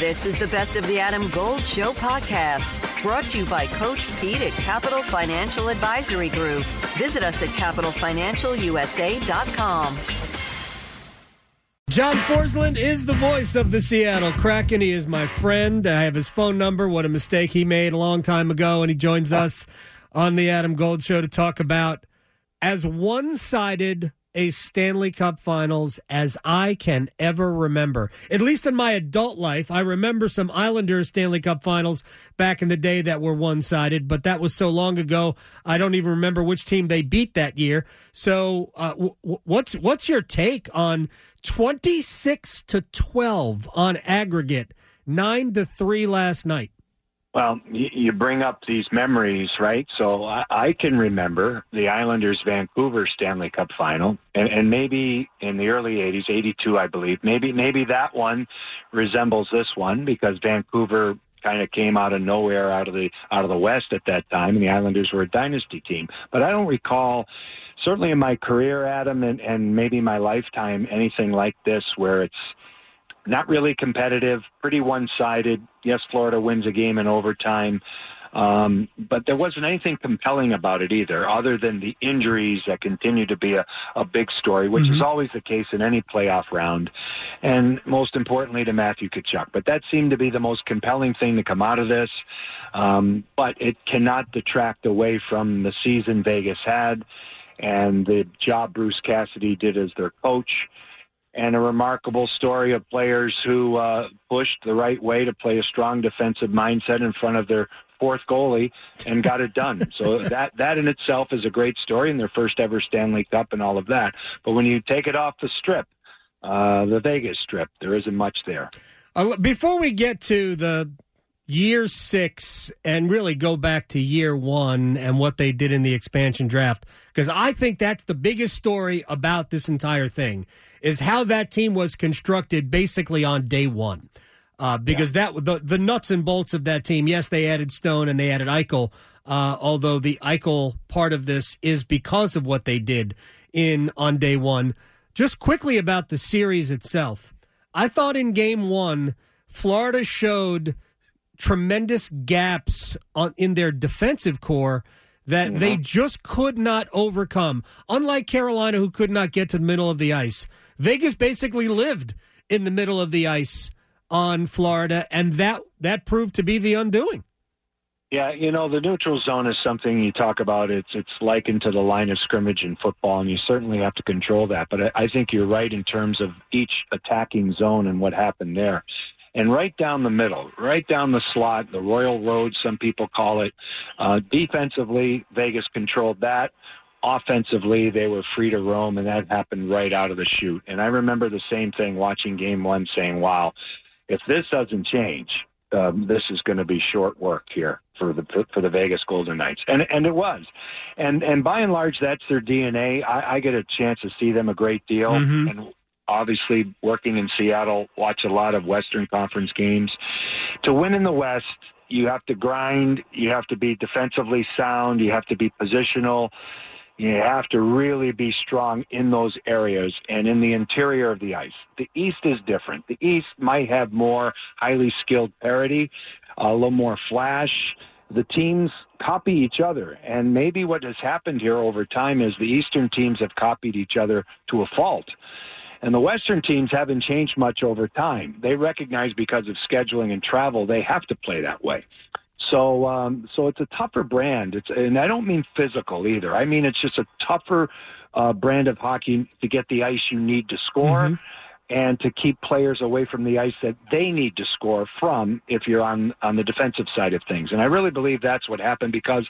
This is the Best of the Adam Gold Show podcast, brought to you by Coach Pete at Capital Financial Advisory Group. Visit us at capitalfinancialusa.com. John Forslund is the voice of the Seattle Kraken. He is my friend. I have his phone number. What a mistake he made a long time ago. And he joins us on the Adam Gold Show to talk about as one sided a Stanley Cup finals as I can ever remember. At least in my adult life, I remember some Islanders Stanley Cup finals back in the day that were one sided, but that was so long ago, I don't even remember which team they beat that year. So, uh, w- what's what's your take on 26 to 12 on aggregate, 9 to 3 last night? Well, you bring up these memories, right? So I, can remember the Islanders Vancouver Stanley Cup final, and, and maybe in the early '80s, '82, I believe. Maybe maybe that one resembles this one because Vancouver kind of came out of nowhere out of the out of the West at that time, and the Islanders were a dynasty team. But I don't recall, certainly in my career, Adam, and, and maybe my lifetime, anything like this where it's not really competitive, pretty one sided. Yes, Florida wins a game in overtime. Um, but there wasn't anything compelling about it either, other than the injuries that continue to be a, a big story, which mm-hmm. is always the case in any playoff round. And most importantly, to Matthew Tkachuk. But that seemed to be the most compelling thing to come out of this. Um, but it cannot detract away from the season Vegas had and the job Bruce Cassidy did as their coach and a remarkable story of players who uh, pushed the right way to play a strong defensive mindset in front of their fourth goalie and got it done. so that that in itself is a great story and their first ever Stanley Cup and all of that. But when you take it off the strip, uh, the Vegas strip, there isn't much there. Uh, before we get to the year six and really go back to year one and what they did in the expansion draft, because I think that's the biggest story about this entire thing is how that team was constructed basically on day one. Uh, because yeah. that the the nuts and bolts of that team. Yes, they added Stone and they added Eichel. Uh, although the Eichel part of this is because of what they did in on day one. Just quickly about the series itself, I thought in game one, Florida showed tremendous gaps on, in their defensive core that mm-hmm. they just could not overcome. Unlike Carolina, who could not get to the middle of the ice, Vegas basically lived in the middle of the ice on Florida, and that that proved to be the undoing. Yeah, you know the neutral zone is something you talk about. It's it's likened to the line of scrimmage in football, and you certainly have to control that. But I, I think you're right in terms of each attacking zone and what happened there. And right down the middle, right down the slot, the Royal Road, some people call it. Uh, defensively, Vegas controlled that offensively they were free to roam and that happened right out of the chute and i remember the same thing watching game one saying wow if this doesn't change um, this is going to be short work here for the for the Vegas Golden Knights, and and it was, and and by and large that's their DNA. I, I get a chance to see them a great deal, mm-hmm. and obviously working in Seattle, watch a lot of Western Conference games. To win in the West, you have to grind, you have to be defensively sound, you have to be positional, you have to really be strong in those areas and in the interior of the ice. The East is different. The East might have more highly skilled parity, a little more flash. The teams copy each other. And maybe what has happened here over time is the Eastern teams have copied each other to a fault. And the Western teams haven't changed much over time. They recognize because of scheduling and travel, they have to play that way. So, um, so it's a tougher brand. It's, and I don't mean physical either. I mean it's just a tougher uh, brand of hockey to get the ice you need to score. Mm-hmm. And to keep players away from the ice that they need to score from if you're on, on the defensive side of things. And I really believe that's what happened because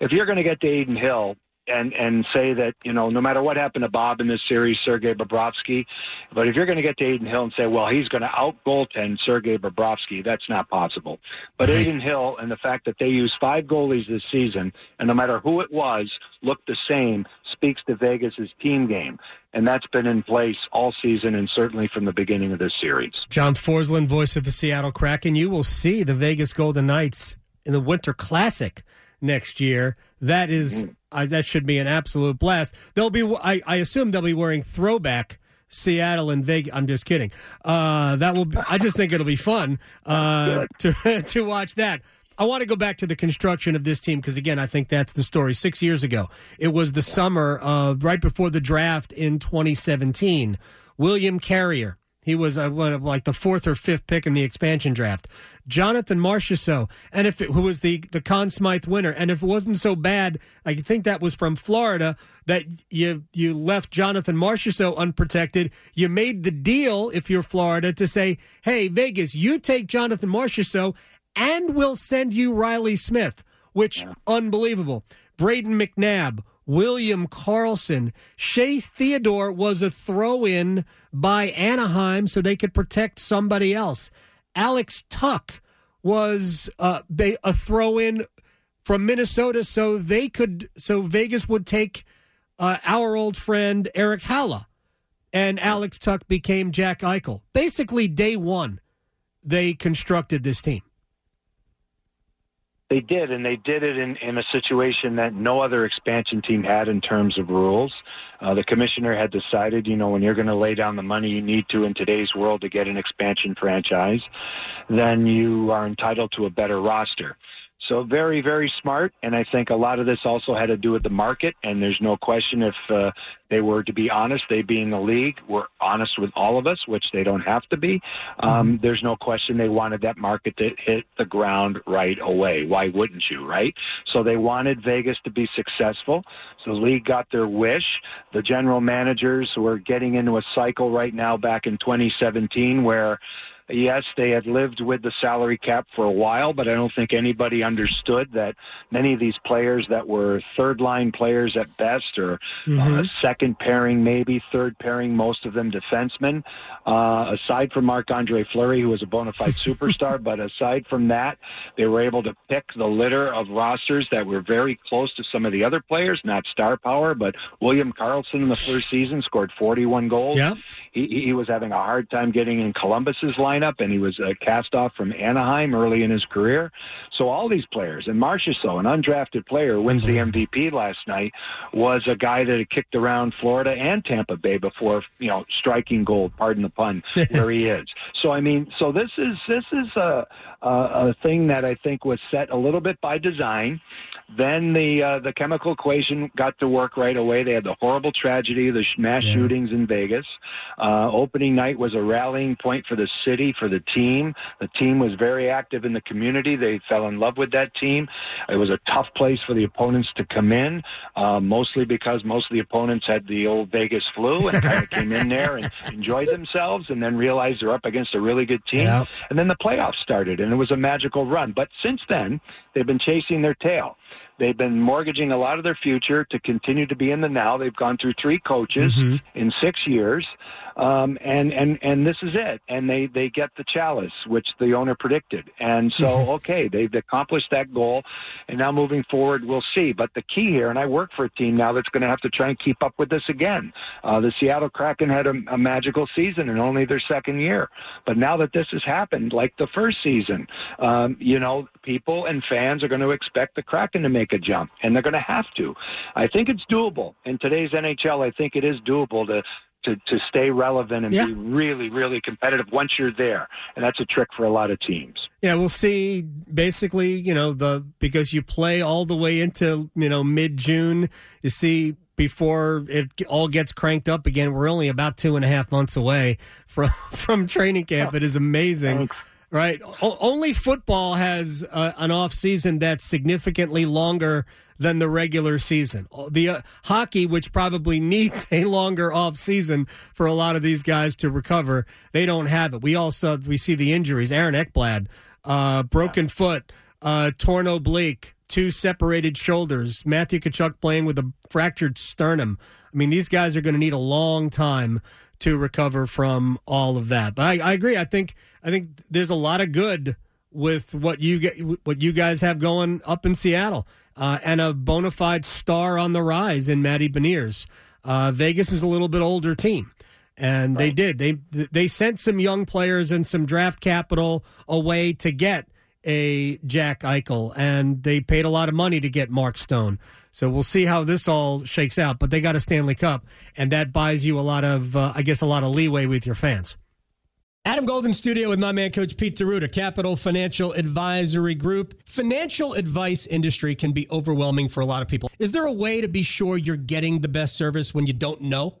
if you're going to get to Adin Hill and and say that you know no matter what happened to Bob in this series, Sergei Bobrovsky, but if you're going to get to Adin Hill and say, well, he's going to out goaltend Sergei Bobrovsky, that's not possible. But right. Adin Hill and the fact that they used five goalies this season, and no matter who it was, looked the same, speaks to Vegas's team game, and that's been in place all season and certainly from the beginning of this series. John Forslund, voice of the Seattle Kraken, you will see the Vegas Golden Knights in the Winter Classic next year. That is, mm. Uh, that should be an absolute blast. They'll be, I, I, assume, they'll be wearing throwback Seattle and Vegas. I'm just kidding. Uh, that will. Be, I just think it'll be fun uh, to to watch that. I want to go back to the construction of this team because again, I think that's the story. Six years ago, it was the summer of right before the draft in 2017. William Carrier. He was uh, like the fourth or fifth pick in the expansion draft. Jonathan Marchessault, and if it, who was the the Conn Smythe winner, and if it wasn't so bad, I think that was from Florida that you you left Jonathan Marchessault unprotected. You made the deal if you're Florida to say, "Hey Vegas, you take Jonathan Marchessault, and we'll send you Reilly Smith," which yeah. unbelievable. Brayden McNabb, William Karlsson. Shea Theodore was a throw in by Anaheim so they could protect somebody else. Alex Tuch was uh, a throw in from Minnesota so they could, so Vegas would take uh, our old friend Erik Haula. And Alex Tuch became Jack Eichel. Basically, day one, they constructed this team. They did, and they did it in, in a situation that no other expansion team had in terms of rules. Uh, the commissioner had decided, you know, when you're going to lay down the money you need to in today's world to get an expansion franchise, then you are entitled to a better roster. So very, very smart. And I think a lot of this also had to do with the market. And there's no question if uh, they were to be honest, they being the league were honest with all of us, which they don't have to be. Um, mm-hmm. There's no question they wanted that market to hit the ground right away. Why wouldn't you, right? So they wanted Vegas to be successful. So the league got their wish. The general managers were getting into a cycle right now back in 2017 where yes, they had lived with the salary cap for a while, but I don't think anybody understood that many of these players that were third line players at best, or mm-hmm. uh, second pairing, maybe third pairing, most of them defensemen. Uh, aside from Marc Andre Fleury, who was a bona fide superstar, but aside from that, they were able to pick the litter of rosters that were very close to some of the other players, not star power, but William Karlsson in the first season scored 41 goals. Yeah. He, he was having a hard time getting in Columbus's lineup, and he was uh, cast off from Anaheim early in his career. So all these players, and Marchessault, an undrafted player, wins the MVP last night, was a guy that had kicked around Florida and Tampa Bay before, you know, striking gold. Pardon the pun, where he is. So I mean, so this is this is a, a, a thing that I think was set a little bit by design. Then the uh, the chemical equation got to work right away. They had the horrible tragedy the mass yeah. shootings in Vegas. Uh, opening night was a rallying point for the city, for the team. The team was very active in the community. They fell in love with that team. It was a tough place for the opponents to come in, uh, mostly because most of the opponents had the old Vegas flu and kind of came in there and enjoyed themselves, and then realized they're up against a really good team. Yeah. And then the playoffs started, and it was a magical run. But since then, they've been chasing their tail. They've been mortgaging a lot of their future to continue to be in the now. They've gone through three coaches mm-hmm. in six years um, and and and this is it. And they they get the chalice, which the owner predicted. And so, mm-hmm. okay, they've accomplished that goal, and now moving forward, we'll see. But the key here, and I work for a team now that's going to have to try and keep up with this again. Uh, the Seattle Kraken had a, a magical season in only their second year, but now that this has happened, like the first season, um, you know, people and fans are going to expect the Kraken to make a jump, and they're going to have to. I think it's doable in today's NHL. I think it is doable to to, to stay relevant and yeah. be really, really competitive once you're there. And that's a trick for a lot of teams. Yeah, we'll see basically, you know, the because you play all the way into, you know, mid June, you see before it all gets cranked up again. We're only about two and a half months away from from training camp. It is amazing. Thanks. Right. O- only football has uh, an off season that's significantly longer than the regular season. The uh, hockey, which probably needs a longer off season for a lot of these guys to recover, they don't have it. We also we see the injuries. Aaron Ekblad, uh, broken foot, uh, torn oblique, two separated shoulders. Matthew Tkachuk playing with a fractured sternum. I mean, these guys are going to need a long time to recover from all of that. But I, I agree. I think I think there's a lot of good with what you get, what you guys have going up in Seattle uh, and a bona fide star on the rise in Matty Beniers. Uh, Vegas is a little bit older team, and right. they did they they sent some young players and some draft capital away to get a Jack Eichel, and they paid a lot of money to get Mark Stone. So we'll see how this all shakes out. But they got a Stanley Cup, and that buys you a lot of, uh, I guess, a lot of leeway with your fans. Adam Golden Studio with my man, Coach Pete D'Arruda, Capital Financial Advisory Group. Financial advice industry can be overwhelming for a lot of people. Is there a way to be sure you're getting the best service when you don't know?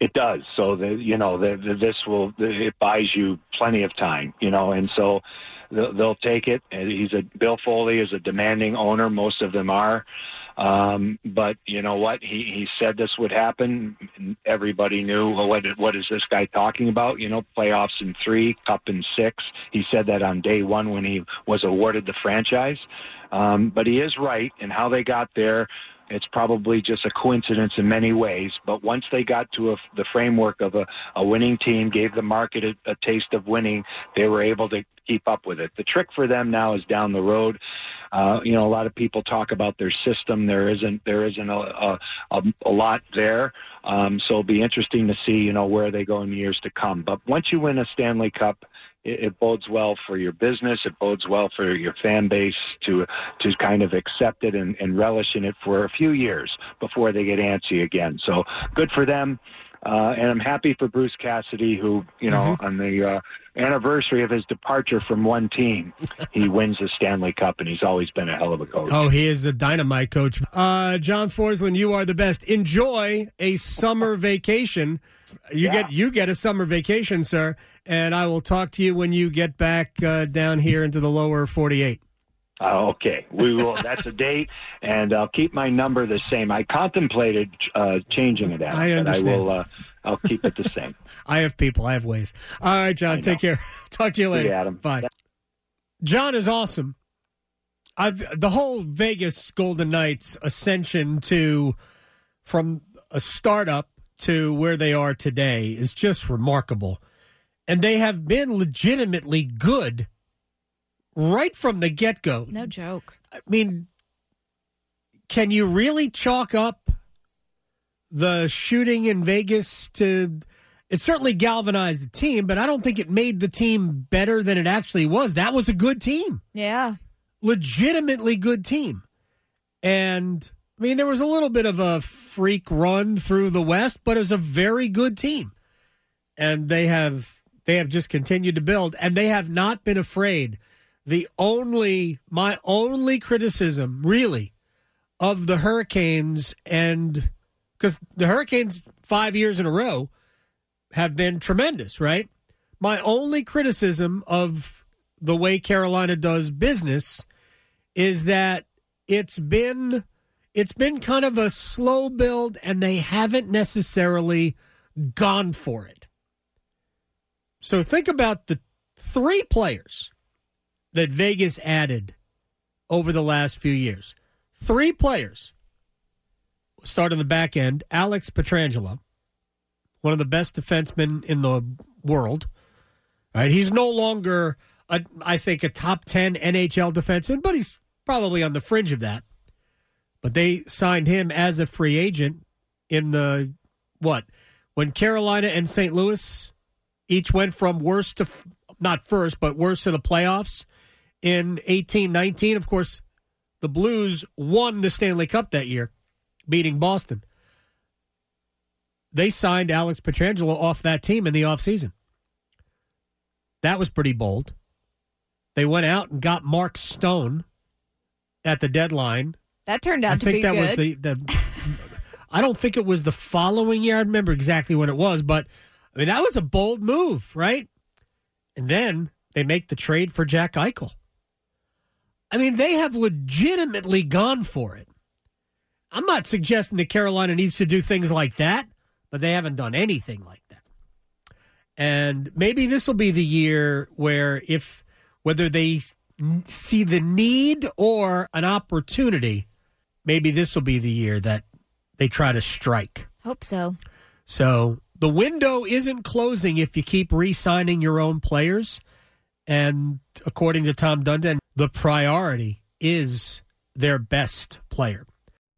It does. So the you know the, the, this will it buys you plenty of time. You know, and so they'll, they'll take it. He's a Bill Foley is a demanding owner. Most of them are. Um, but you know what? He he said this would happen. Everybody knew well, what what is this guy talking about? You know, playoffs in three, cup in six. He said that on day one when he was awarded the franchise. Um, but he is right in how they got there. It's probably just a coincidence in many ways, but once they got to a, the framework of a, a winning team, gave the market a, a taste of winning, they were able to keep up with it. The trick for them now is down the road. Uh, you know, a lot of people talk about their system. There isn't there isn't a a, a lot there. Um, so it'll be interesting to see you know where they go in years to come. But once you win a Stanley Cup, it, it bodes well for your business. It bodes well for your fan base to to kind of accept it and, and relish in it for a few years before they get antsy again. So good for them. Uh, and I'm happy for Bruce Cassidy, who, you know, mm-hmm. on the uh, anniversary of his departure from one team, he wins the Stanley Cup, and he's always been a hell of a coach. Oh, he is a dynamite coach. Uh, John Forslund, you are the best. Enjoy a summer vacation. You yeah. get you get a summer vacation, sir and I will talk to you when you get back uh, down here into the lower 48. Uh, okay, we will. That's a date, and I'll keep my number the same. I contemplated uh, changing it out, I understand. I will. Uh, I'll keep it the same. I have people. I have ways. All right, John. Take care. Talk to you later. You, Adam. Bye. John is awesome. I've the whole Vegas Golden Knights ascension to from a startup to where they are today is just remarkable and they have been legitimately good right from the get go. No joke. I mean, can you really chalk up the shooting in Vegas to? It certainly galvanized the team, but I don't think it made the team better than it actually was. That was a good team. Yeah. Legitimately good team. And I mean, there was a little bit of a freak run through the West, but it was a very good team. And they have they have just continued to build, and they have not been afraid. The only, my only criticism, really, of the Hurricanes, and because the Hurricanes five years in a row have been tremendous, right? My only criticism of the way Carolina does business is that it's been it's been kind of a slow build and they haven't necessarily gone for it. So think about the three players that Vegas added over the last few years. Three players. start on the back end. Alex Pietrangelo, one of the best defensemen in the world. Right, he's no longer, a, I think, a top ten NHL defenseman, but he's probably on the fringe of that. But they signed him as a free agent in the what when Carolina and St. Louis each went from worst to not first, but worst to the playoffs in eighteen nineteen. Of course, the Blues won the Stanley Cup that year, beating Boston. They signed Alex Pietrangelo off that team in the offseason. That was pretty bold. They went out and got Mark Stone at the deadline. That turned out I to think be that good. was the, the I don't think it was the following year. I remember exactly when it was, but I mean, that was a bold move, right? And then they make the trade for Jack Eichel. I mean, they have legitimately gone for it. I'm not suggesting that Carolina needs to do things like that, but they haven't done anything like that. And maybe this will be the year where, if whether they see the need or an opportunity, maybe this will be the year that they try to strike. Hope so. So the window isn't closing if you keep re signing your own players. And according to Tom Dundon, the priority is their best player.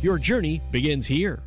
Your journey begins here.